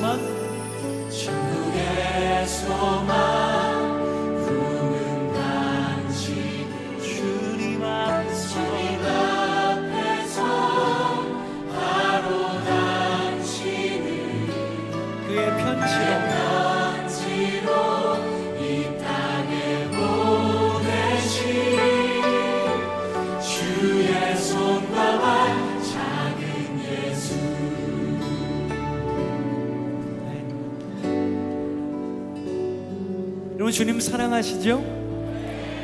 천 주님 사랑하시죠?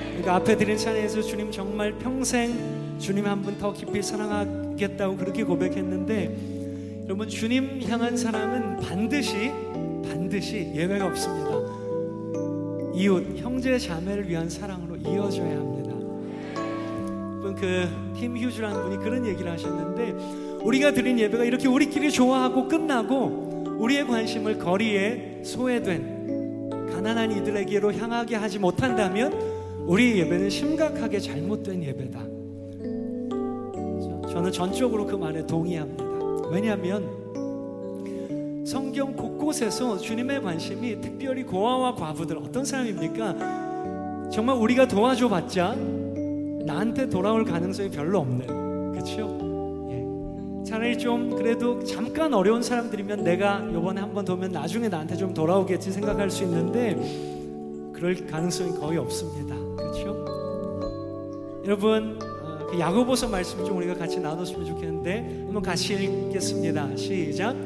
그러니까 앞에 드린 찬양에서 주님 정말 평생 주님 한 분 더 깊이 사랑하겠다고 그렇게 고백했는데 여러분 주님 향한 사랑은 반드시 반드시 예외가 없습니다. 이웃 형제 자매를 위한 사랑으로 이어져야 합니다. 그팀 휴즈라는 분이 그런 얘기를 하셨는데 우리가 드린 예배가 이렇게 우리끼리 좋아하고 끝나고 우리의 관심을 거리에 소외된 가난한 이들에게로 향하게 하지 못한다면 우리 예배는 심각하게 잘못된 예배다. 저는 전적으로 그 말에 동의합니다. 왜냐하면 성경 곳곳에서 주님의 관심이 특별히 고아와 과부들 어떤 사람입니까? 정말 우리가 도와줘 봤자 나한테 돌아올 가능성이 별로 없는 그렇죠? 예. 차라리 좀 그래도 잠깐 어려운 사람들이면 내가 요번에 한 번 도면 나중에 나한테 좀 돌아오겠지 생각할 수 있는데 그럴 가능성이 거의 없습니다. 그렇죠? 여러분 어, 그 야고보서 말씀 좀 우리가 같이 나눴으면 좋겠는데 한번 같이 읽겠습니다. 시작.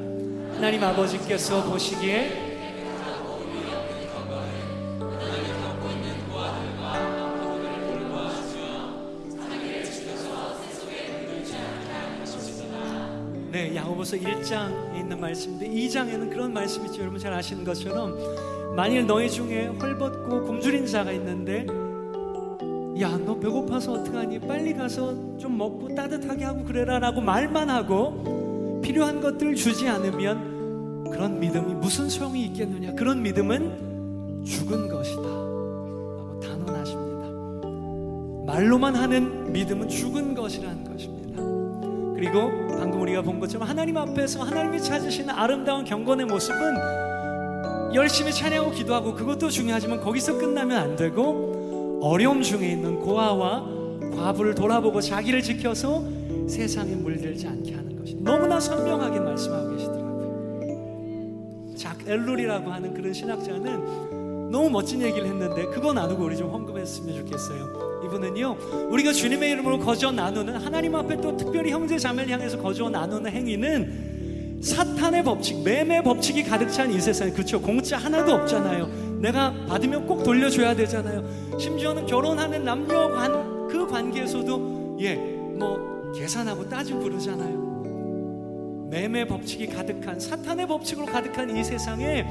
하나님 아버지께서 보시기에 네, 야고보서 1장에 있는 말씀인데 2장에는 그런 말씀이 있죠. 여러분 잘 아시는 것처럼 만일 너희 중에 헐벗고 굶주린 자가 있는데 야, 너 배고파서 어떡하니? 빨리 가서 좀 먹고 따뜻하게 하고 그래라라고 말만 하고 필요한 것들 주지 않으면 그런 믿음이 무슨 소용이 있겠느냐? 그런 믿음은 죽은 것이다. 라고 단언하십니다. 말로만 하는 믿음은 죽은 것이라는 것입니다. 그리고 방금 우리가 본 것처럼 하나님 앞에서 하나님이 찾으시는 아름다운 경건의 모습은 열심히 찬양하고 기도하고 그것도 중요하지만 거기서 끝나면 안 되고 어려움 중에 있는 고아와 과부를 돌아보고 자기를 지켜서 세상에 물들지 않게 하는 것이 너무나 선명하게 말씀하고 계시더라고요. 작 엘룰이라고 하는 그런 신학자는 너무 멋진 얘기를 했는데 그거 나누고 우리 좀 헌금했으면 좋겠어요. 이분은요 우리가 주님의 이름으로 거저 나누는 하나님 앞에 또 특별히 형제 자매를 향해서 거저 나누는 행위는 사탄의 법칙, 매매 법칙이 가득 찬 이 세상에 그렇죠. 공짜 하나도 없잖아요. 내가 받으면 꼭 돌려줘야 되잖아요. 심지어는 결혼하는 남녀 관 그 관계에서도 예 뭐 계산하고 따지고 그러잖아요. 매매 법칙이 가득한 사탄의 법칙으로 가득한 이 세상에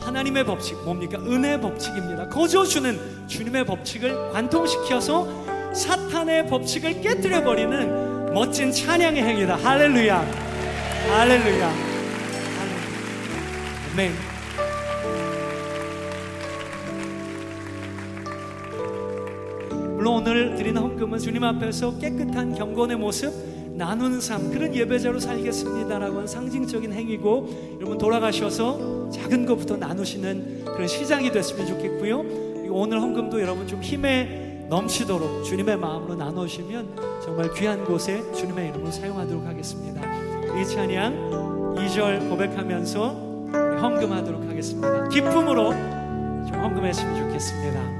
하나님의 법칙 뭡니까? 은혜 법칙입니다. 거저 주는 주님의 법칙을 관통시켜서 사탄의 법칙을 깨뜨려 버리는 멋진 찬양의 행위다. 할렐루야. 할렐루야. 아멘. 물론 오늘 드리는 헌금은 주님 앞에서 깨끗한 경건의 모습 나누는 삶 그런 예배자로 살겠습니다라고 하는 상징적인 행위고 여러분 돌아가셔서 작은 것부터 나누시는 그런 시작이 됐으면 좋겠고요. 오늘 헌금도 여러분 좀 힘에 넘치도록 주님의 마음으로 나누시면 정말 귀한 곳에 주님의 이름을 사용하도록 하겠습니다. 이 찬양 2절 고백하면서 헌금하도록 하겠습니다. 기쁨으로 좀 헌금했으면 좋겠습니다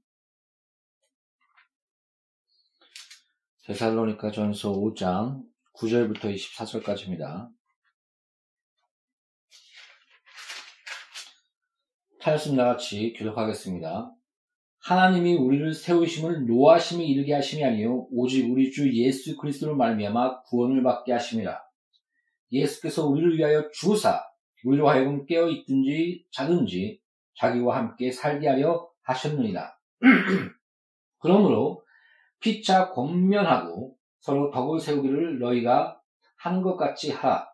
데살로니가 전서 5장 9절부터 24절까지입니다. 타였습니다. 같이 교독하겠습니다. 하나님이 우리를 세우심을 노하심에 이르게 하심이 아니요 오직 우리 주 예수 그리스도로 말미암아 구원을 받게 하심이라. 예수께서 우리를 위하여 주사 우리로 하여금 깨어 있든지 자든지 자기와 함께 살게 하려 하셨느니라. 그러므로 피차 권면하고 서로 덕을 세우기를 너희가 하는 것 같이 하라.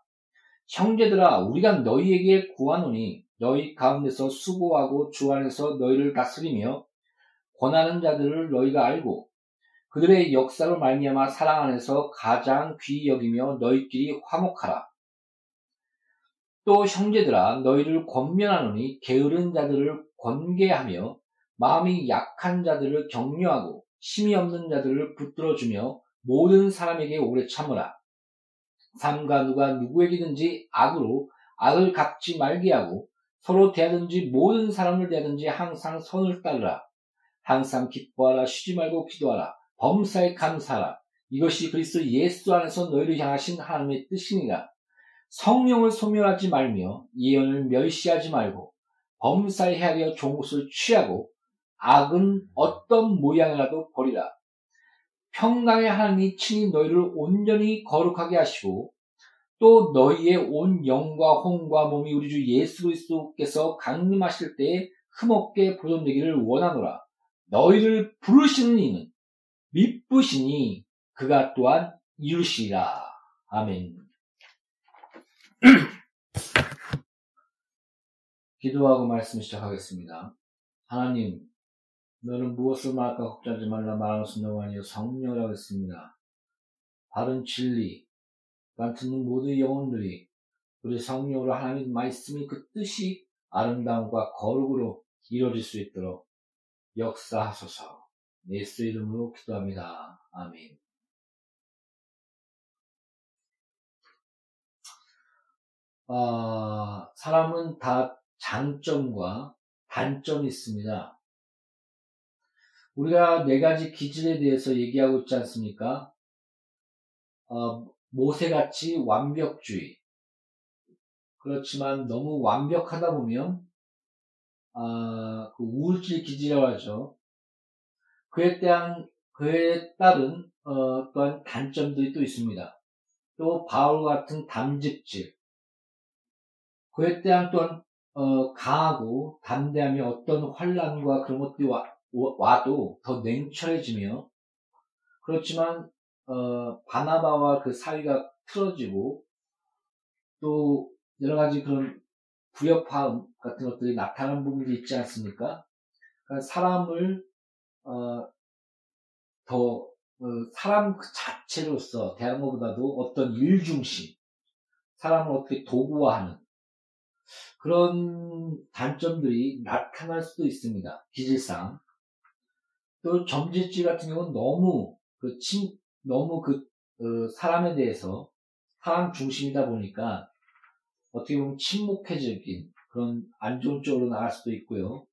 형제들아 우리가 너희에게 구하노니 너희 가운데서 수고하고 주 안에서 너희를 다스리며 권하는 자들을 너희가 알고 그들의 역사로 말미암아 사랑 안에서 가장 귀히 여기며 너희끼리 화목하라. 또 형제들아 너희를 권면하노니 게으른 자들을 권계하며 마음이 약한 자들을 격려하고 힘이 없는 자들을 붙들어주며 모든 사람에게 오래 참으라. 삼가 누가 누구에게든지 악으로 악을 갚지 말게 하고 서로 대하든지 모든 사람을 대하든지 항상 선을 따르라. 항상 기뻐하라 쉬지 말고 기도하라 범사에 감사하라 이것이 그리스도 예수 안에서 너희를 향하신 하나님의 뜻이니라 성령을 소멸하지 말며 예언을 멸시하지 말고 범사에 헤아려 것을 취하고 악은 어떤 모양이라도 버리라 평강의 하나님이 친히 너희를 온전히 거룩하게 하시고 또 너희의 온 영과 혼과 몸이 우리 주 예수 그리스도께서 강림하실 때에 흠없게 보존되기를 원하노라. 너희를 부르시는 이는 미쁘시니 그가 또한 이루시리라. 아멘. 기도하고 말씀 시작하겠습니다. 하나님, 너는 무엇을 말할까 걱정하지 말라 말하는 순간 아니요 성령을 하겠습니다. 바른 진리, 난 듣는 모든 영혼들이 우리 성령으로 하나님 말씀이 그 뜻이 아름다움과 거룩으로 이루어질 수 있도록 역사하소서. 예수 이름으로 기도합니다. 아멘. 아, 사람은 다 장점과 단점이 있습니다. 우리가 네 가지 기질에 대해서 얘기하고 있지 않습니까? 어, 모세같이 완벽주의. 그렇지만 너무 완벽하다 보면 아, 그 우울질 기질이라고 하죠. 그에 대한 그에 따른 어, 또한 단점들이 또 있습니다. 또 바울 같은 담즙질. 그에 대한 또한 어, 강하고 담대함이 어떤 환란과 그런 것들이 와, 와도 더 냉철해지며 그렇지만 어, 바나바와 그 사이가 틀어지고 또 여러 가지 그런 부역화음 같은 것들이 나타나는 부분이 있지 않습니까? 그러니까 사람을 어, 더 어, 사람 그 자체로서 대하는 것보다도 어떤 일 중심, 사람을 어떻게 도구화하는 그런 단점들이 나타날 수도 있습니다. 기질상. 또 점질질 같은 경우는 너무 그 침, 너무 그 어, 사람에 대해서 사람 중심이다 보니까 어떻게 보면 침묵해적인 그런 안 좋은 쪽으로 나갈 수도 있고요.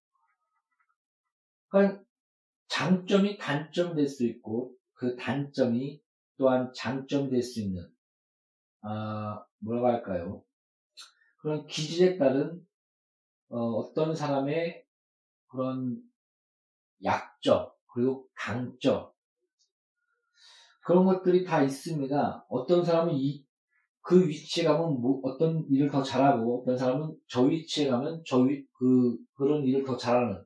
그러니까 장점이 단점 될 수 있고 그 단점이 또한 장점이 될수 있는 아 뭐라고 할까요? 그런 기질에 따른 어, 떤 사람의 그런 약점 그리고 강점 그런 것들이 다 있습니다. 어떤 사람은 이, 그 위치에 가면 뭐 어떤 일을 더 잘하고 어떤 사람은 저 위치에 가면 저 위, 그, 그런 일을 더 잘하는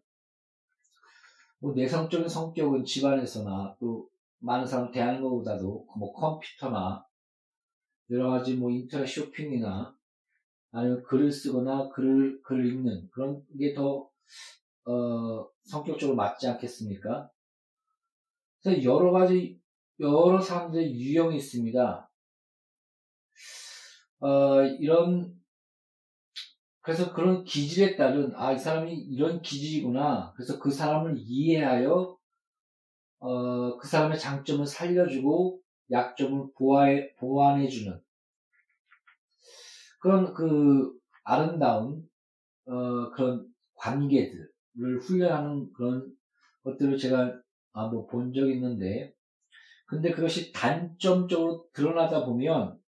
뭐 내성적인 성격은 집안에서나 또 많은 사람 대하는 것보다도 뭐 컴퓨터나 여러 가지 뭐 인터넷 쇼핑이나 아니면 글을 쓰거나 글을, 글을 읽는 그런 게 더, 어, 성격적으로 맞지 않겠습니까? 그래서 여러 가지 여러 사람들의 유형이 있습니다. 어, 이런 그래서 그런 기질에 따른 아 이 사람이 이런 기질이구나. 그래서 그 사람을 이해하여 어, 그 사람의 장점을 살려주고 약점을 보완해, 보완해주는 그런 그 아름다운 어, 그런 관계들을 훈련하는 그런 것들을 제가 한번 본 적이 있는데. 근데 그것이 단점적으로 드러나다 보면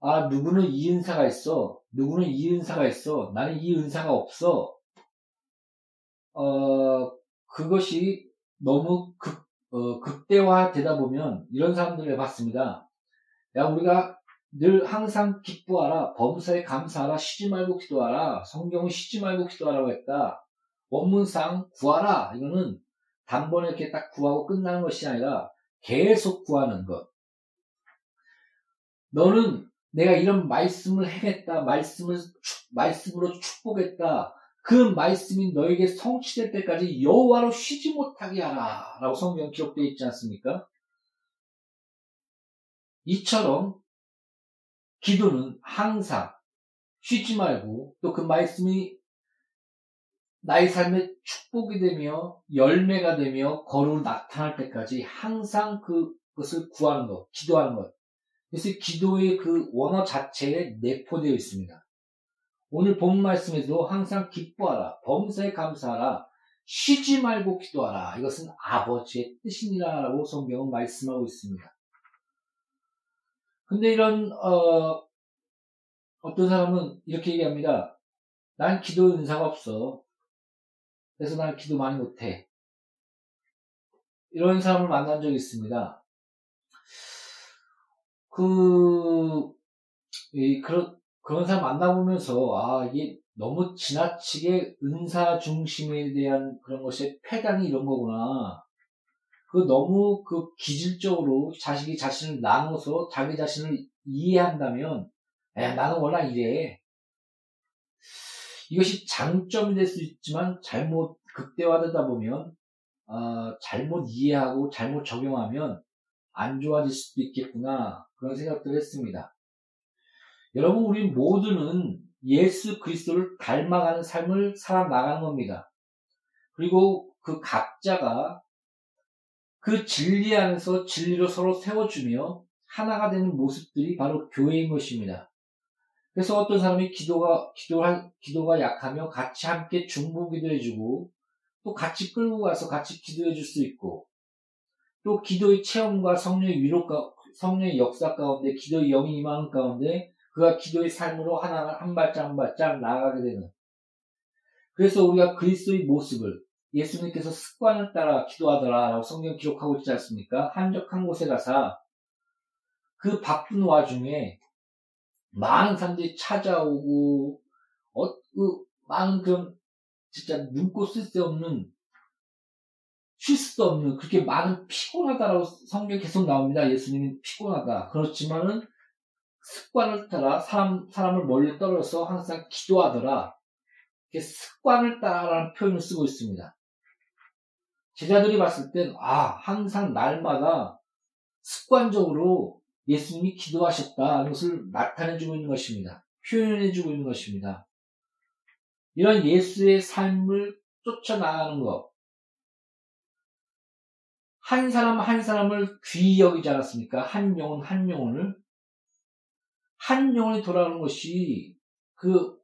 아 누구는 이 은사가 있어. 누구는 이 은사가 있어. 나는 이 은사가 없어. 어 그것이 너무 극, 어, 극대화 되다 보면 이런 사람들을 봤습니다. 야 우리가 늘 항상 기뻐하라 범사에 감사하라 쉬지 말고 기도하라 성경은 쉬지 말고 기도하라고 했다 원문상 구하라 이거는 단번에 이렇게 딱 구하고 끝나는 것이 아니라 계속 구하는 것. 너는 내가 이런 말씀을 해겠다. 말씀을, 말씀으로 축복했다. 그 말씀이 너에게 성취될 때까지 여호와로 쉬지 못하게 하라. 라고 성경 기록되어 있지 않습니까? 이처럼 기도는 항상 쉬지 말고 또 그 말씀이 나의 삶에 축복이 되며 열매가 되며 거룩 나타날 때까지 항상 그것을 구하는 것, 기도하는 것. 그래서 기도의 그 원어 자체에 내포되어 있습니다. 오늘 본 말씀에도 항상 기뻐하라, 범사에 감사하라, 쉬지 말고 기도하라. 이것은 아버지의 뜻이니라라고 성경은 말씀하고 있습니다. 근데 이런 어, 어떤 사람은 이렇게 얘기합니다. 난 기도 은사가 없어. 그래서 난 기도 많이 못해. 이런 사람을 만난 적이 있습니다. 그, 이, 그런, 그런 사람 만나보면서, 아, 이게 너무 지나치게 은사 중심에 대한 그런 것이 폐단이 이런 거구나. 그 너무 그 기질적으로 자식이 자신을 나눠서 자기 자신을 이해한다면, 야, 나는 원래 이래. 이것이 장점이 될 수 있지만 잘못 극대화되다 보면 어, 잘못 이해하고 잘못 적용하면 안 좋아질 수도 있겠구나 그런 생각들을 했습니다. 여러분 우리 모두는 예수 그리스도를 닮아가는 삶을 살아나가는 겁니다. 그리고 그 각자가 그 진리 안에서 진리로 서로 세워주며 하나가 되는 모습들이 바로 교회인 것입니다. 그래서 어떤 사람이 기도가, 기도할, 기도가 약하며 같이 함께 중보 기도해주고 또 같이 끌고 가서 같이 기도해줄 수 있고 또 기도의 체험과 성령의 위로, 성령의 역사 가운데 기도의 영이 임하는 가운데 그가 기도의 삶으로 하나 한 발짝 한 발짝 나아가게 되는 그래서 우리가 그리스도의 모습을 예수님께서 습관을 따라 기도하더라 라고 성경 기록하고 있지 않습니까? 한적한 곳에 가서 그 바쁜 와중에 많은 사람들이 찾아오고 어, 그 많은 그런 진짜 눈꽃 쓸 새 없는 쉴 수도 없는 그렇게 많은 피곤하다라고 성경 계속 나옵니다. 예수님이 피곤하다. 그렇지만은 습관을 따라 사람 사람을 멀리 떨어서 항상 기도하더라. 습관을 따라라는 표현을 쓰고 있습니다. 제자들이 봤을 땐, 아, 항상 날마다 습관적으로 예수님이 기도하셨다는 것을 나타내주고 있는 것입니다. 표현해주고 있는 것입니다. 이런 예수의 삶을 쫓아나가는 것. 한 사람 한 사람을 귀히 여기지 않았습니까? 한 영혼 한 영혼을. 한 영혼이 돌아가는 것이 그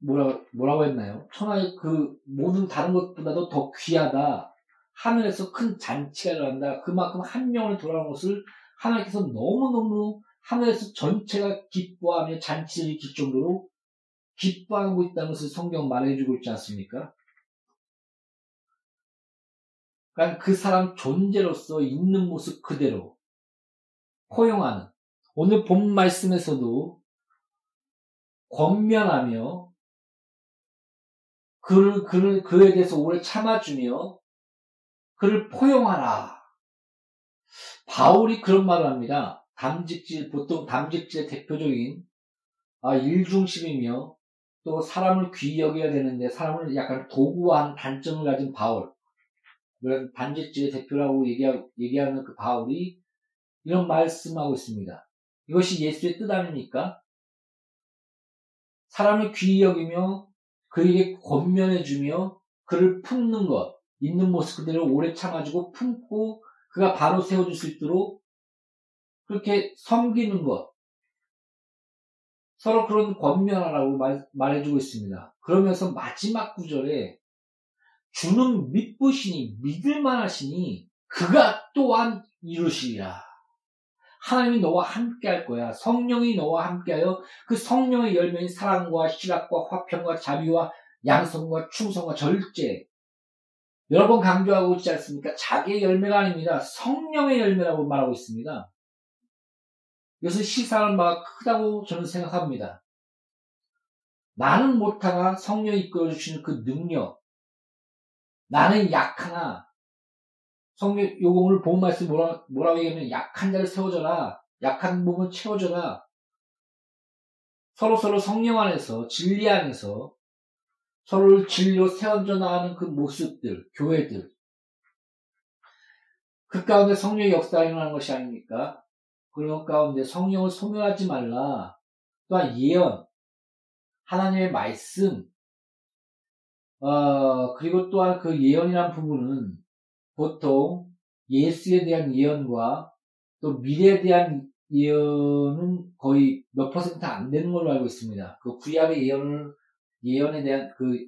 뭐라, 뭐라고 했나요? 천하의 그 모든 다른 것보다도 더 귀하다. 하늘에서 큰 잔치가 일어난다. 그만큼 한 명을 돌아가는 것을 하나님께서 너무너무 하늘에서 전체가 기뻐하며 잔치를 정도로 기뻐하고 있다는 것을 성경 말해주고 있지 않습니까? 그러니까 그 사람 존재로서 있는 모습 그대로 포용하는 오늘 본 말씀에서도 권면하며 그를, 그를, 그에 대해서 오래 참아주며 그를 포용하라. 바울이 그런 말을 합니다. 담직질, 보통 담직질의 대표적인 아, 일중심이며 또 사람을 귀히 여겨야 되는데 사람을 약간 도구화한 단점을 가진 바울. 그런 단직질의 대표라고 얘기하, 얘기하 는 그 바울이 이런 말씀하고 있습니다. 이것이 예수의 뜻 아닙니까? 사람을 귀히 여기며 그에게 권면해주며 그를 품는 것, 있는 모습 그대로 오래 참아주고 품고 그가 바로 세워줄 수 있도록 그렇게 섬기는 것. 서로 그런 권면하라고 말, 말해주고 있습니다. 그러면서 마지막 구절에 주는 믿으시니 믿을만 하시니 그가 또한 이루시리라. 하나님이 너와 함께 할 거야. 성령이 너와 함께하여 그 성령의 열매인 사랑과 희락과 화평과 자비와 양성과 충성과 절제. 여러 번 강조하고 있지 않습니까? 자기의 열매가 아닙니다. 성령의 열매라고 말하고 있습니다. 이것은 시사하는 바가 크다고 저는 생각합니다. 나는 못하나 성령이 이끌어주시는 그 능력. 나는 약하나 요거 오늘 본 말씀 뭐라 뭐라고 얘기하면 약한 자를 세워줘라. 약한 부분 채워줘라. 서로 서로 성령 안에서 진리 안에서 서로를 진리로 세워져 나가는 그 모습들, 교회들. 그 가운데 성령의 역사가 일어나는 것이 아닙니까? 그런 가운데 성령을 소멸하지 말라. 또한 예언, 하나님의 말씀, 어, 그리고 또한 그 예언이란 부분은 보통 예수에 대한 예언과 또 미래에 대한 예언은 거의 몇 퍼센트 안 되는 걸로 알고 있습니다. 그 구약의 예언을, 예언에 대한 그,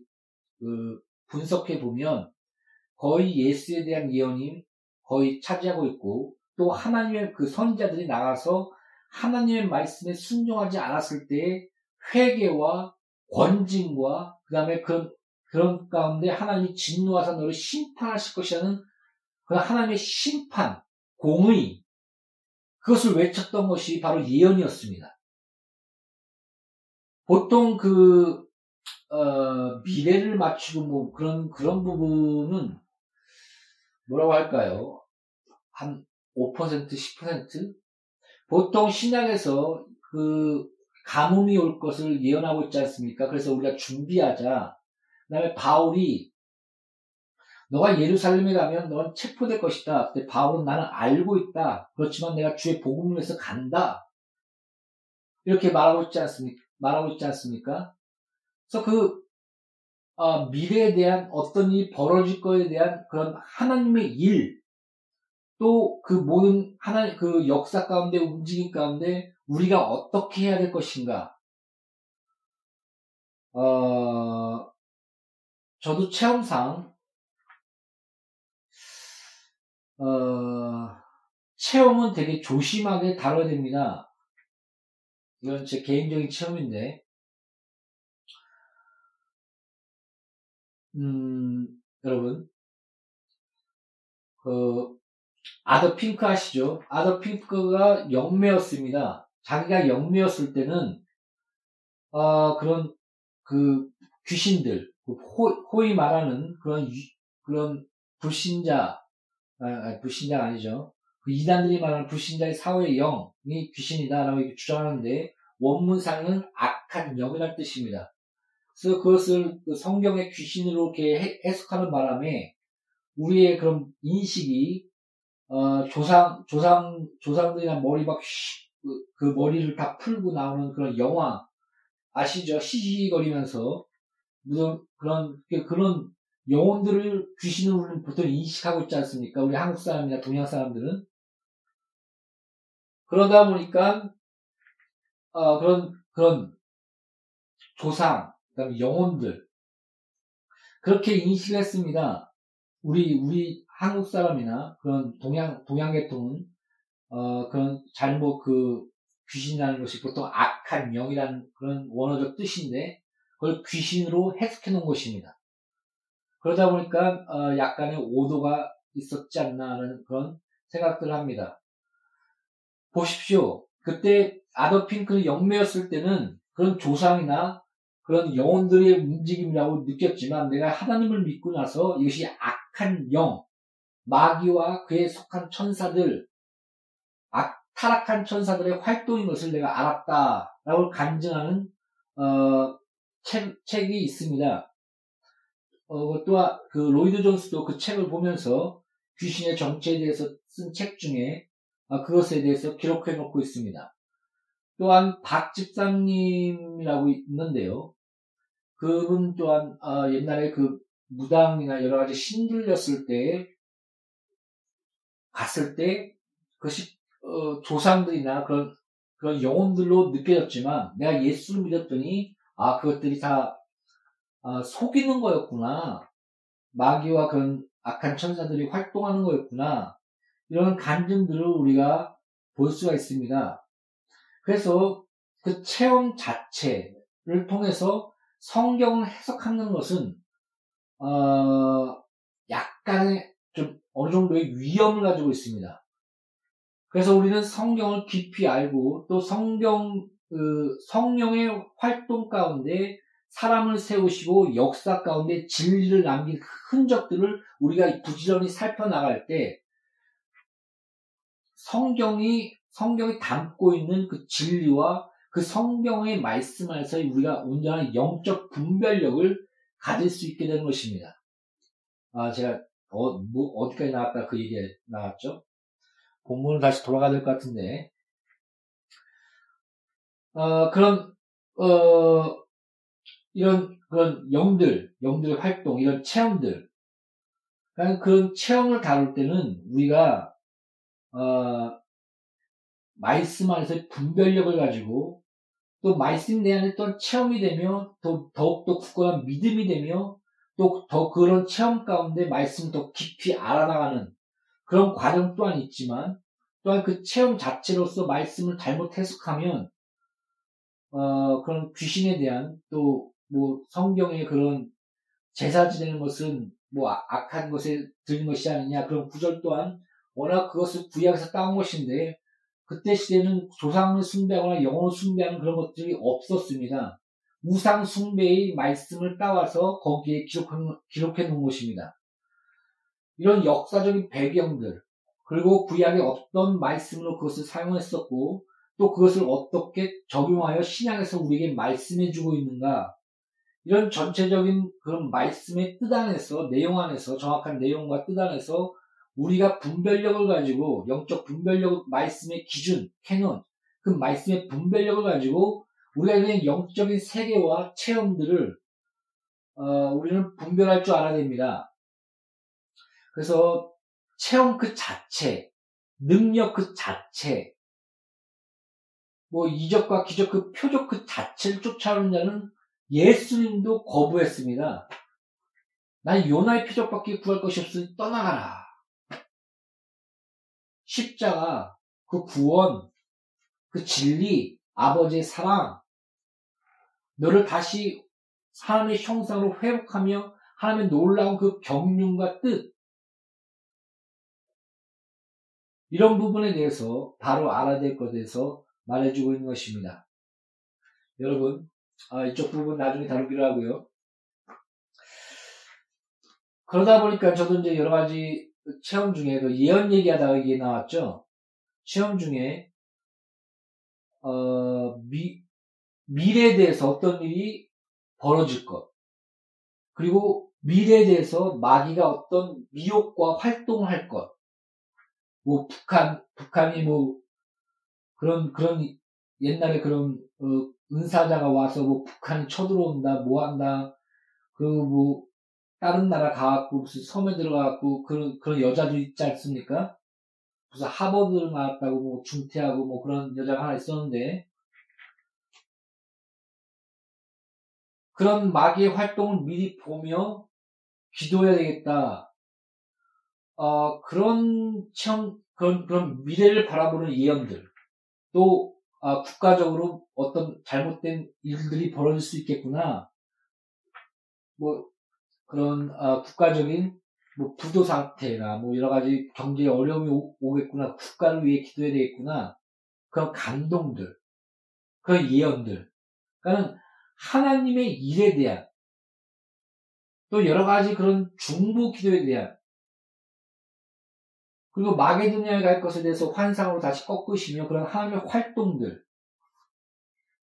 그 분석해 보면 거의 예수에 대한 예언이 거의 차지하고 있고 또 하나님의 그 선자들이 나가서 하나님의 말씀에 순종하지 않았을 때의 회개와 권징과 그 다음에 그런, 그런 가운데 하나님이 진노하사 너를 심판하실 것이라는 그 하나님의 심판, 공의, 그것을 외쳤던 것이 바로 예언이었습니다. 보통 그, 어, 미래를 맞추고 뭐 그런, 그런 부분은 뭐라고 할까요? 한 5%, 10%? 보통 신약에서 그 가뭄이 올 것을 예언하고 있지 않습니까? 그래서 우리가 준비하자. 그 다음에 바울이 너가 예루살렘에 가면 넌 체포될 것이다. 근데 바울은 나는 알고 있다. 그렇지만 내가 주의 복음을 위해서 간다. 이렇게 말하고 있지 않습니까? 말하고 있지 않습니까? 그래서 그 어, 미래에 대한 어떤 일이 벌어질 거에 대한 그런 하나님의 일, 또 그 모든 하나님 그 역사 가운데 움직임 가운데 우리가 어떻게 해야 될 것인가? 어, 저도 체험상 어, 체험은 되게 조심하게 다뤄야 됩니다. 이건 제 개인적인 체험인데, 음, 여러분, 그, 아더 핑크 아시죠? 아더 핑크가 영매였습니다. 자기가 영매였을 때는, 어, 그런, 그, 귀신들, 그 호, 이 말하는 그런, 그런 불신자, 아, 불신자가 아니죠. 그 이단들이 말하는 불신자의 사회의 영이 귀신이다라고 주장하는데 원문상은 악한 영이라는 뜻입니다. 그래서 그것을 그 성경의 귀신으로 이렇게 해석하는 바람에 우리의 그런 인식이 어, 조상 조상 조상들이나 머리 막 그, 그 머리를 다 풀고 나오는 그런 영화 아시죠? 시시거리면서 무슨 그런 그런 영혼들을 귀신으로 우리는 보통 인식하고 있지 않습니까? 우리 한국 사람이나 동양 사람들은 그러다 보니까 어, 그런 그런 조상, 그다음에 영혼들 그렇게 인식을 했습니다. 우리 우리 한국 사람이나 그런 동양 동양 계통은 어, 그런 잘못 그 귀신이라는 것이 보통 악한 영이라는 그런 원어적 뜻인데 그걸 귀신으로 해석해 놓은 것입니다. 그러다 보니까 어, 약간의 오도가 있었지 않나라는 그런 생각들을 합니다. 보십시오. 그때 아더 핑크는 영매였을 때는 그런 조상이나 그런 영혼들의 움직임이라고 느꼈지만 내가 하나님을 믿고 나서 이것이 악한 영, 마귀와 그에 속한 천사들, 악, 타락한 천사들의 활동인 것을 내가 알았다라고 간증하는 어, 책, 책이 있습니다. 어, 또한 그 로이드 존스도 그 책을 보면서 귀신의 정체에 대해서 쓴 책 중에 아, 그것에 대해서 기록해 놓고 있습니다. 또한 박 집사님이라고 있는데요. 그분 또한 아, 옛날에 그 무당이나 여러 가지 신들렸을 때 갔을 때 그것이 어, 조상들이나 그런 그런 영혼들로 느껴졌지만 내가 예수를 믿었더니 아 그것들이 다 아, 속이는 거였구나 마귀와 그런 악한 천사들이 활동하는 거였구나 이런 간증들을 우리가 볼 수가 있습니다. 그래서 그 체험 자체를 통해서 성경을 해석하는 것은 어, 약간의 좀 어느 정도의 위험을 가지고 있습니다. 그래서 우리는 성경을 깊이 알고 또 성경 그 성령의 활동 가운데 사람을 세우시고 역사 가운데 진리를 남긴 흔적들을 우리가 부지런히 살펴나갈 때 성경이 성경이 담고 있는 그 진리와 그 성경의 말씀 안에서 우리가 온전한 영적 분별력을 가질 수 있게 되는 것입니다. 아, 제가 어, 뭐, 어디까지 나왔다 그 얘기 나왔죠? 본문을 다시 돌아가야 될 것 같은데, 어, 그런, 어, 이런, 그런 영들, 영들의 활동, 이런 체험들, 그런 체험을 다룰 때는 우리가 어, 말씀 안에서 분별력을 가지고 또 말씀 내안에 또 체험이 되며 또 더욱더 굳건한 믿음이 되며 또 더 그런 체험 가운데 말씀을 더 깊이 알아나가는 그런 과정 또한 있지만 또한 그 체험 자체로서 말씀을 잘못 해석하면 어, 그런 귀신에 대한 또 뭐 성경의 그런 제사 지내는 것은 뭐 아, 악한 것에 들린 것이 아니냐 그런 구절 또한 워낙 그것을 구약에서 따온 것인데 그때 시대는 조상을 숭배하거나 영혼을 숭배하는 그런 것들이 없었습니다. 우상 숭배의 말씀을 따와서 거기에 기록해 놓은 것입니다. 이런 역사적인 배경들 그리고 구약에 어떤 말씀으로 그것을 사용했었고 또 그것을 어떻게 적용하여 신약에서 우리에게 말씀해 주고 있는가 이런 전체적인 그런 말씀의 뜻 안에서 내용 안에서 정확한 내용과 뜻 안에서 우리가 분별력을 가지고 영적 분별력 말씀의 기준 캐논 그 말씀의 분별력을 가지고 우리가 있는 영적인 세계와 체험들을 어, 우리는 분별할 줄 알아야 됩니다. 그래서 체험 그 자체 능력 그 자체, 뭐 이적과 기적 그 표적 그 자체를 쫓아오는 자는 예수님도 거부했습니다. 난 요나의 표적밖에 구할 것이 없으니 떠나가라. 십자가, 그 구원, 그 진리, 아버지의 사랑, 너를 다시 하나님의 형상으로 회복하며 하나님의 놀라운 그 경륜과 뜻, 이런 부분에 대해서 바로 알아야 될 것에 대해서 말해주고 있는 것입니다. 여러분, 아, 이쪽 부분 나중에 다루기로 하고요. 그러다 보니까 저도 이제 여러 가지 체험 중에 그 예언 얘기하다가 이게 나왔죠. 체험 중에 어, 미, 미래에 대해서 어떤 일이 벌어질 것 그리고 미래에 대해서 마귀가 어떤 미혹과 활동을 할 것. 뭐 북한 북한이 뭐 그런 그런 옛날에 그런 어, 은사자가 와서 뭐 북한이 쳐들어온다 뭐 한다 그뭐 다른 나라 가갖고 무슨 섬에 들어가갖고 그런 그런 여자도 있지 않습니까? 무슨 하버드를 나왔다고 뭐 중퇴하고 뭐 그런 여자가 하나 있었는데 그런 마귀의 활동을 미리 보며 기도해야 되겠다. 어, 그런 체험, 그런, 그런 미래를 바라보는 예언들, 또, 아, 국가적으로 어떤 잘못된 일들이 벌어질 수 있겠구나. 뭐, 그런, 아, 국가적인, 뭐, 부도 상태나, 뭐, 여러 가지 경제에 어려움이 오, 겠구나 국가를 위해 기도해야 되겠구나. 그런 감동들, 그런 예언들. 그러니까 하나님의 일에 대한, 또 여러 가지 그런 중보 기도에 대한, 그리고 마게도니아에 갈 것에 대해서 환상으로 다시 꺾으시며 그런 하나님의 활동들,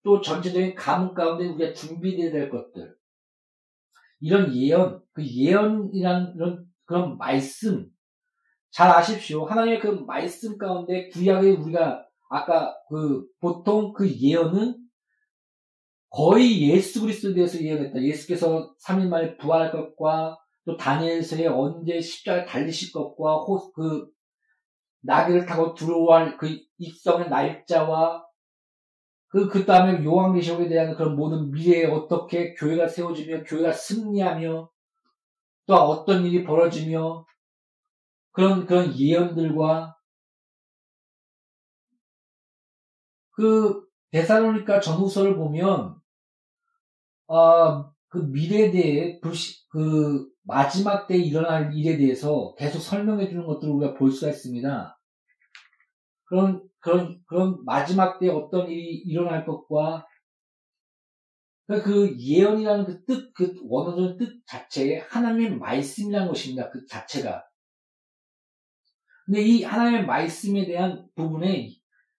또 전체적인 가문 가운데 우리가 준비되어야 될 것들, 이런 예언, 그 예언이라는 그런, 그런 말씀, 잘 아십시오. 하나님의 그 말씀 가운데 구약에 우리가 아까 그 보통 그 예언은 거의 예수 그리스도에 대해서 예언했다. 예수께서 3일 만에 부활할 것과 또 다니엘서에 언제 십자가에 달리실 것과 호, 그 나귀를 타고 들어올 그 입성의 날짜와 그, 그 다음에 요한계시록에 대한 그런 모든 미래에 어떻게 교회가 세워지며 교회가 승리하며 또 어떤 일이 벌어지며 그런, 그런 예언들과 그 대사로니까 전후서를 보면 아, 그 미래에 대해 불시, 그 마지막 때 일어날 일에 대해서 계속 설명해 주는 것들을 우리가 볼 수가 있습니다. 그런, 그런, 그런 마지막 때 어떤 일이 일어날 것과 그 예언이라는 그 뜻, 그 원어적인 뜻 자체에 하나님의 말씀이라는 것입니다. 그 자체가. 근데 이 하나님의 말씀에 대한 부분에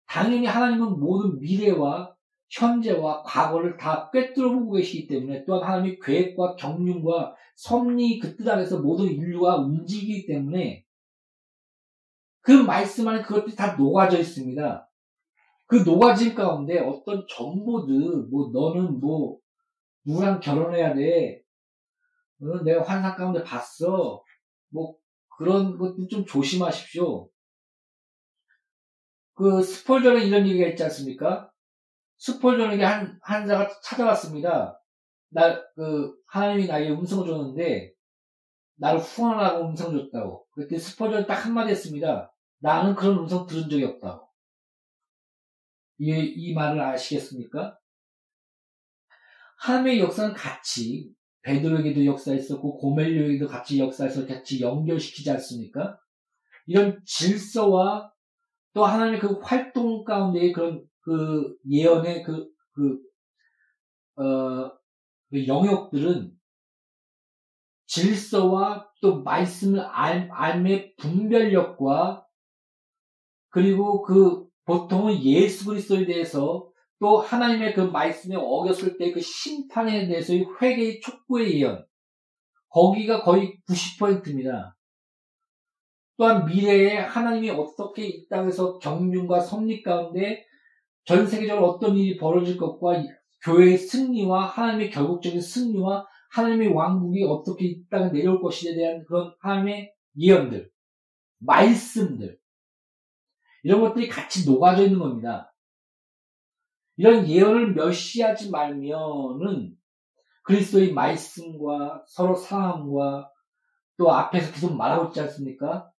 당연히 하나님은 모든 미래와 현재와 과거를 다 꿰뚫어 보고 계시기 때문에 또한 하나님의 계획과 경륜과 섭리 그 뜻 안에서 모든 인류가 움직이기 때문에 그 말씀 안에 그것들이 다 녹아져 있습니다. 그 녹아진 가운데 어떤 정보들, 뭐 너는 뭐 누구랑 결혼해야 돼, 너는 내가 환상 가운데 봤어, 뭐 그런 것들 좀 조심하십시오. 그 스폴전에 이런 얘기가 있지 않습니까? 스폴전에게 한, 한 자가 찾아왔습니다. 나, 그, 하나님이 나에게 음성을 줬는데, 나를 후원하라고 음성 을 줬다고. 그때 스폴전이 딱 한마디 했습니다. 나는 그런 음성 들은 적이 없다고. 이, 이 말을 아시겠습니까? 하나님의 역사는 같이, 베드로에게도 역사했었고, 고멜료에게도 같이 역사해서 같이 연결시키지 않습니까? 이런 질서와 또 하나님의 그 활동 가운데의 그런 그 예언의 그, 그, 어, 그 영역들은 질서와 또 말씀을 알, 알의 분별력과 그리고 그 보통은 예수 그리스도에 대해서 또 하나님의 그 말씀에 어겼을 때 그 심판에 대해서의 회개의 촉구의 예언 거기가 거의 90%입니다. 또한 미래에 하나님이 어떻게 이 땅에서 경륜과 섭리 가운데 전 세계적으로 어떤 일이 벌어질 것과 교회의 승리와 하나님의 결국적인 승리와 하나님의 왕국이 어떻게 이 땅에 내려올 것에 대한 그런 하나님의 예언들, 말씀들. 이런 것들이 같이 녹아져 있는 겁니다. 이런 예언을 멸시하지 말면은 그리스도의 말씀과 서로 사랑함과 또 앞에서 계속 말하고 있지 않습니까?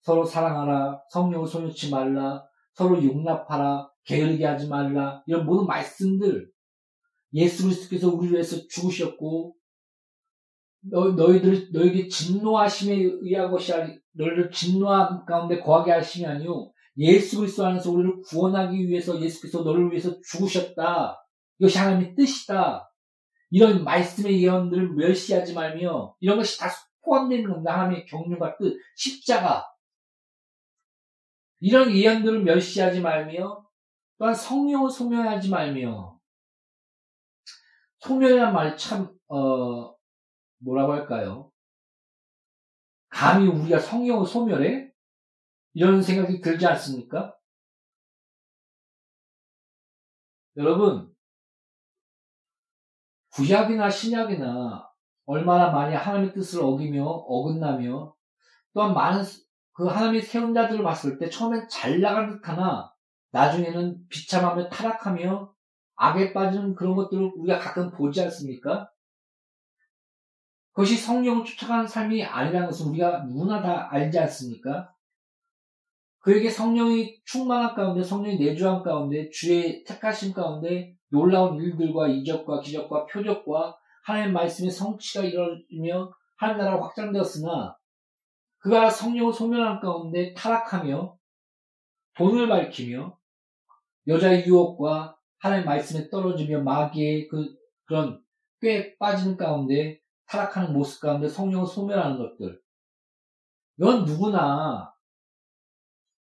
서로 사랑하라, 성령을 소유치 말라, 서로 용납하라, 게으르게 하지 말라, 이런 모든 말씀들, 예수 그리스도께서 우리를 위해서 죽으셨고, 너, 너희들, 너에게 진노하심에 의한 것이 아니, 너희를 진노함 가운데 거하게 하심이 아니요 예수 그리스도 안에서 우리를 구원하기 위해서 예수께서 너를 위해서 죽으셨다. 이것이 하나님의 뜻이다. 이런 말씀의 예언들을 멸시하지 말며, 이런 것이 다 포함되는 겁니다. 하나님의 경륜과 뜻, 십자가. 이런 예언들을 멸시하지 말며 또한 성령을 소멸하지 말며 소멸이란 말이 참 어, 뭐라고 할까요? 감히 우리가 성령을 소멸해? 이런 생각이 들지 않습니까? 여러분 구약이나 신약이나 얼마나 많이 하나님의 뜻을 어기며 어긋나며 또한 많은 그 하나님이 세운 자들을 봤을 때 처음엔 잘 나간 듯 하나 나중에는 비참하며 타락하며 악에 빠지는 그런 것들을 우리가 가끔 보지 않습니까? 그것이 성령을 쫓아가는 삶이 아니라는 것은 우리가 누구나 다 알지 않습니까? 그에게 성령이 충만한 가운데, 성령이 내주한 가운데, 주의 택하심 가운데 놀라운 일들과 이적과 기적과 표적과 하나님의 말씀의 성취가 이루어지며 하나님 나라가 확장되었으나 그가 성령을 소멸한 가운데 타락하며 돈을 밝히며 여자의 유혹과 하나님의 말씀에 떨어지며 마귀의 그, 그런 꽤 빠지는 가운데 타락하는 모습 가운데 성령을 소멸하는 것들. 이건 누구나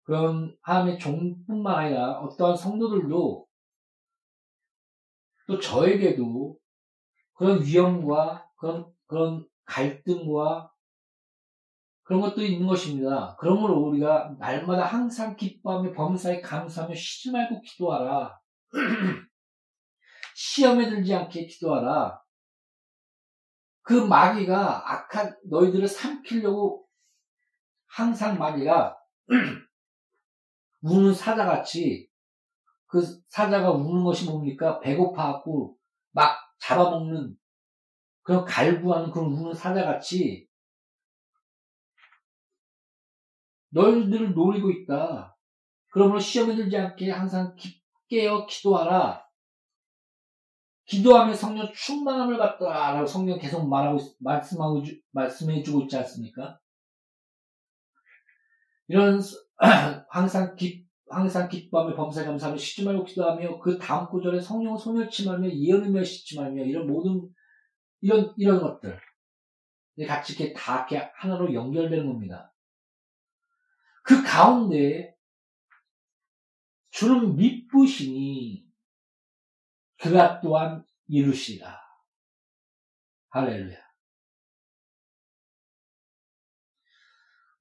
그런 하나님의 종뿐만 아니라 어떠한 성도들도 또 저에게도 그런 위험과 그런, 그런 갈등과 그런 것도 있는 것입니다. 그러므로 우리가 날마다 항상 기뻐하며 범사에 감사하며 쉬지 말고 기도하라. 시험에 들지 않게 기도하라. 그 마귀가 악한 너희들을 삼키려고 항상 마귀가 우는 사자같이 그 사자가 우는 것이 뭡니까? 배고파갖고 막 잡아먹는 그런 갈구하는 그런 우는 사자같이 너희들을 노리고 있다. 그러므로 시험에 들지 않게 항상 깨어 기도하라. 기도하며 성령 충만함을 받더라. 라고 성경 계속 말하고, 말씀하고, 말씀해주고 있지 않습니까? 이런, 항상 기, 항상 기뻐하며 범사 감사하며 쉬지 말고 기도하며 그 다음 구절에 성령을 소멸치 말며 예언을 멸시치 말며 이런 모든, 이런, 이런 것들. 같이 이렇게 다 이렇게 하나로 연결되는 겁니다. 그 가운데 주는 믿부시니 그가 또한 이루시라. 할렐루야.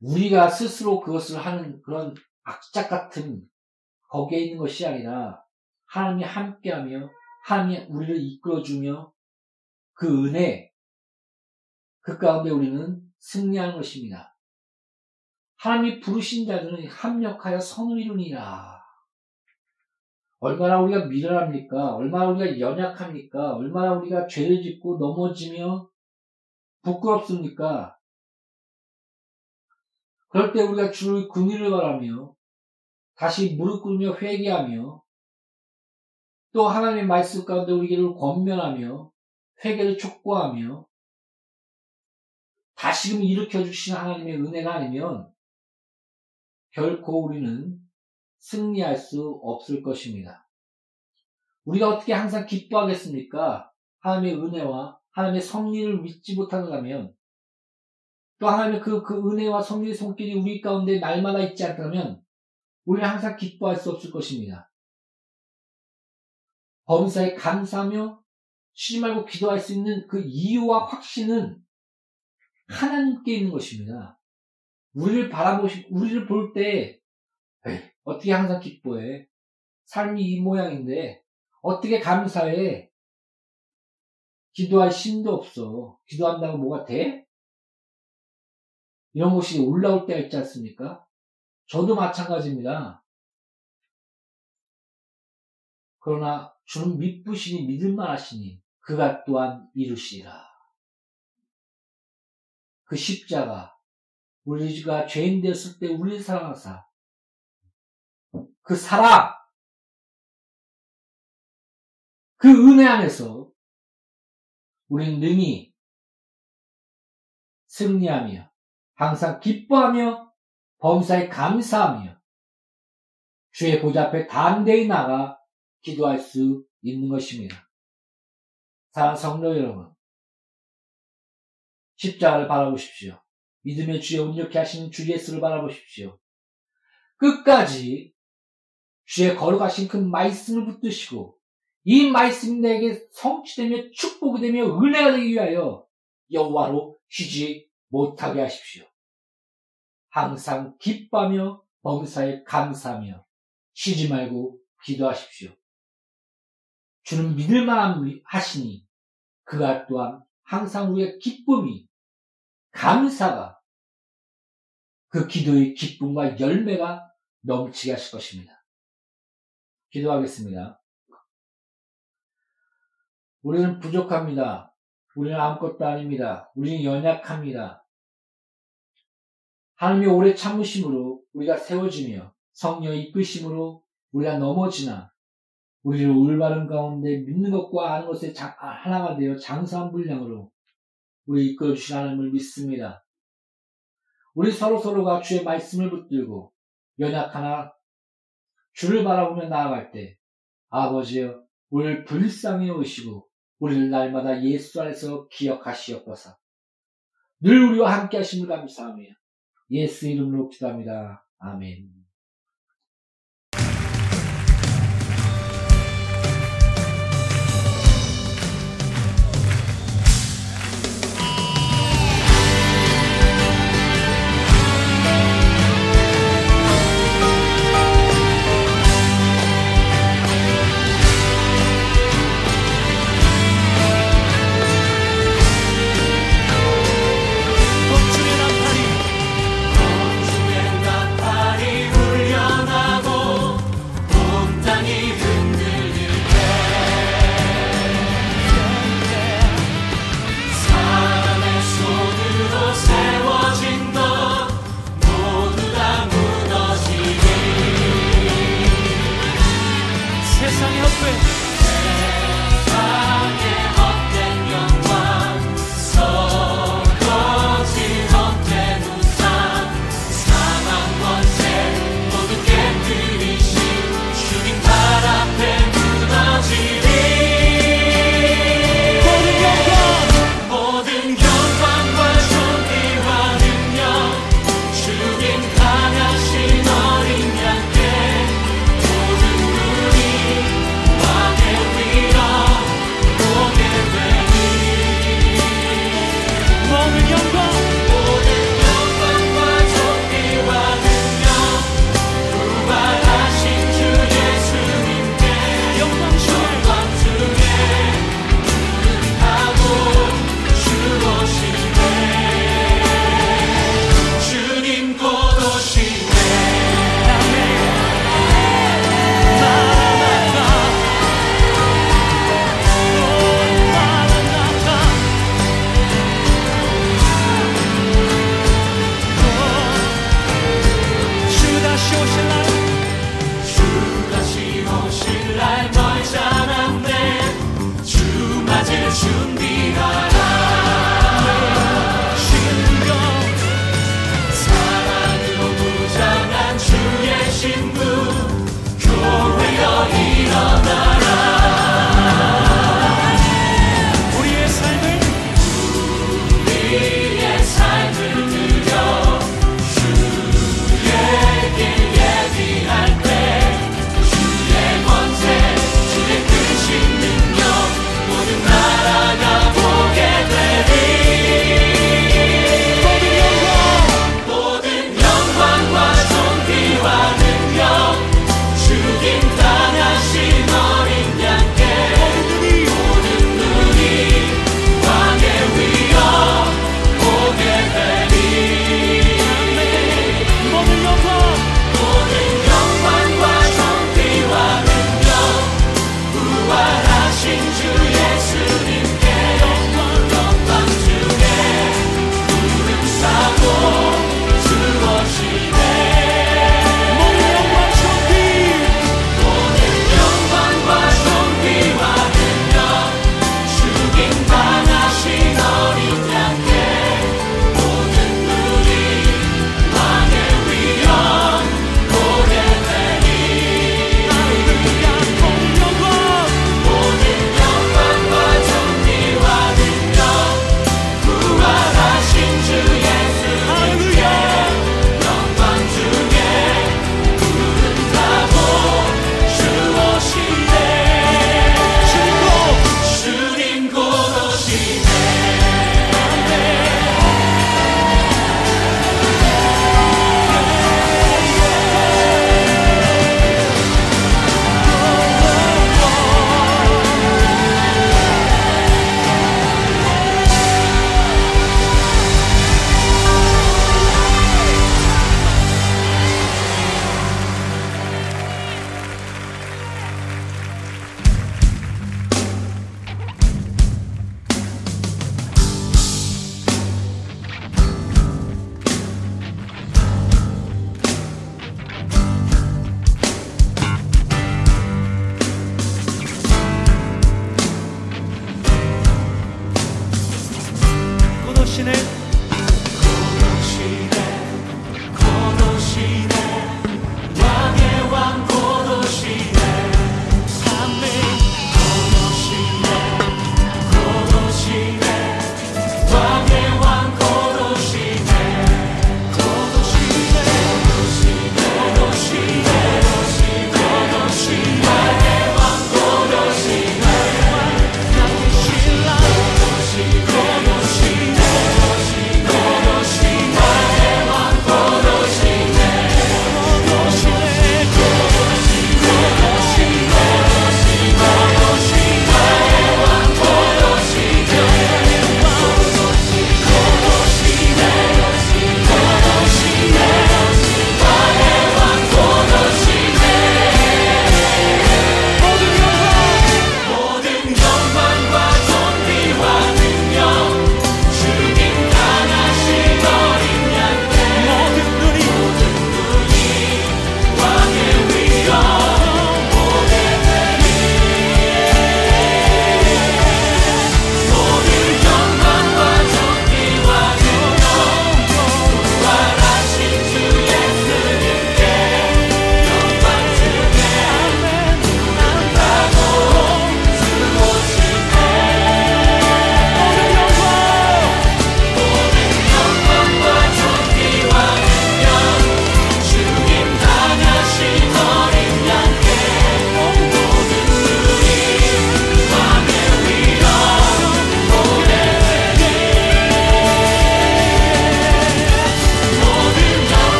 우리가 스스로 그것을 하는 그런 악작 같은 거기에 있는 것이 아니라 하나님이 함께하며 하나님이 우리를 이끌어주며 그 은혜 그 가운데 우리는 승리하는 것입니다. 하나님이 부르신 자들은 합력하여 선을 이루니라. 얼마나 우리가 미련합니까? 얼마나 우리가 연약합니까? 얼마나 우리가 죄를 짓고 넘어지며 부끄럽습니까? 그럴 때 우리가 주를 긍휼을 바라며 다시 무릎 꿇며 회개하며 또 하나님의 말씀 가운데 우리를 권면하며 회개를 촉구하며 다시금 일으켜 주신 하나님의 은혜가 아니면 결코 우리는 승리할 수 없을 것입니다. 우리가 어떻게 항상 기뻐하겠습니까? 하나님의 은혜와 하나님의 섭리를 믿지 못한다면 또 하나님의 그, 그 은혜와 섭리의 손길이 우리 가운데 날마다 있지 않다면 우리는 항상 기뻐할 수 없을 것입니다. 범사에 감사하며 쉬지 말고 기도할 수 있는 그 이유와 확신은 하나님께 있는 것입니다. 우리를 바라보시, 우리를 볼 때, 어떻게 항상 기뻐해? 삶이 이 모양인데, 어떻게 감사해? 기도할 힘도 없어. 기도한다고 뭐가 돼? 이런 것이 올라올 때가 있지 않습니까? 저도 마찬가지입니다. 그러나 주는 믿부시니 믿을만 하시니 그가 또한 이루시리라. 그 십자가 우리가 죄인 되었을 때 우리를 사랑하사 그 사랑 그 은혜 안에서 우리는 능히 승리하며 항상 기뻐하며 범사에 감사하며 주의 보좌 앞에 담대히 나가 기도할 수 있는 것입니다. 사랑 성도 여러분, 십자가를 바라보십시오. 믿음의 주에 온전케 하신 주 예수를 바라보십시오. 끝까지 주의 걸어가신 그 말씀을 붙드시고 이 말씀이 내게 성취되며 축복이 되며 은혜가 되기 위하여 여호와로 쉬지 못하게 하십시오. 항상 기뻐하며 범사에 감사하며 쉬지 말고 기도하십시오. 주는 믿을만한 하시니 그가 또한 항상 우리의 기쁨이 감사가 그 기도의 기쁨과 열매가 넘치게 하실 것입니다. 기도하겠습니다. 우리는 부족합니다. 우리는 아무것도 아닙니다. 우리는 연약합니다. 하나님의 오래 참으심으로 우리가 세워지며 성령의 이끄심으로 우리가 넘어지나 우리를 올바른 가운데 믿는 것과 아는 것에 하나가 되어 장사한 분량으로 우리 이끌어 주신 하나님을 믿습니다. 우리 서로 서로가 주의 말씀을 붙들고 연약하나 주를 바라보며 나아갈 때 아버지여 우리를 불쌍히 오시고 우리를 날마다 예수 안에서 기억하시옵소서. 늘 우리와 함께 하심을 감사하며 예수 이름으로 기도합니다. 아멘.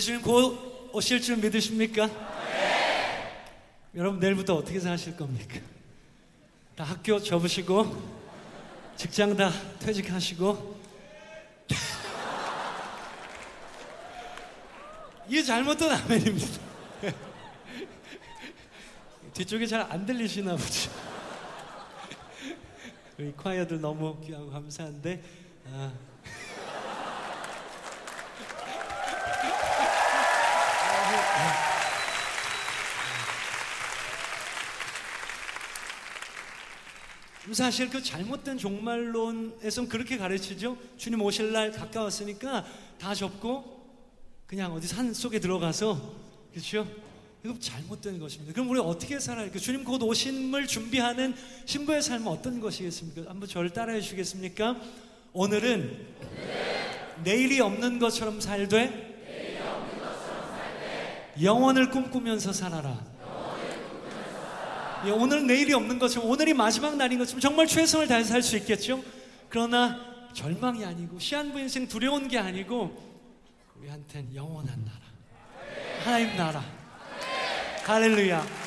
우리 주님 곧 오실 줄 믿으십니까? 여러분 내일부터 어떻게 사실 겁니까? 다 학교 접으시고 직장 다 퇴직하시고 이게 잘못된 아멘입니다. 뒤쪽에 잘 안 들리시나 보죠. 우리 콰이어들 너무 귀하고 감사한데 아. 사실 그 잘못된 종말론에선 그렇게 가르치죠. 주님 오실 날 가까웠으니까 다 접고 그냥 어디 산 속에 들어가서 그렇죠? 이거 잘못된 것입니다. 그럼 우리 어떻게 살아야 그 주님 곧 오심을 준비하는 신부의 삶은 어떤 것이겠습니까? 한번 저를 따라해 주시겠습니까? 오늘은 내일이 없는 것처럼 살되 영원을 꿈꾸면서 살아라. 예, 오늘 내일이 없는 것처럼 오늘이 마지막 날인 것처럼 정말 최선을 다해서 살 수 있겠죠. 그러나 절망이 아니고 시한부 인생 두려운 게 아니고 우리한텐 영원한 나라, 하나님 나라. 할렐루야.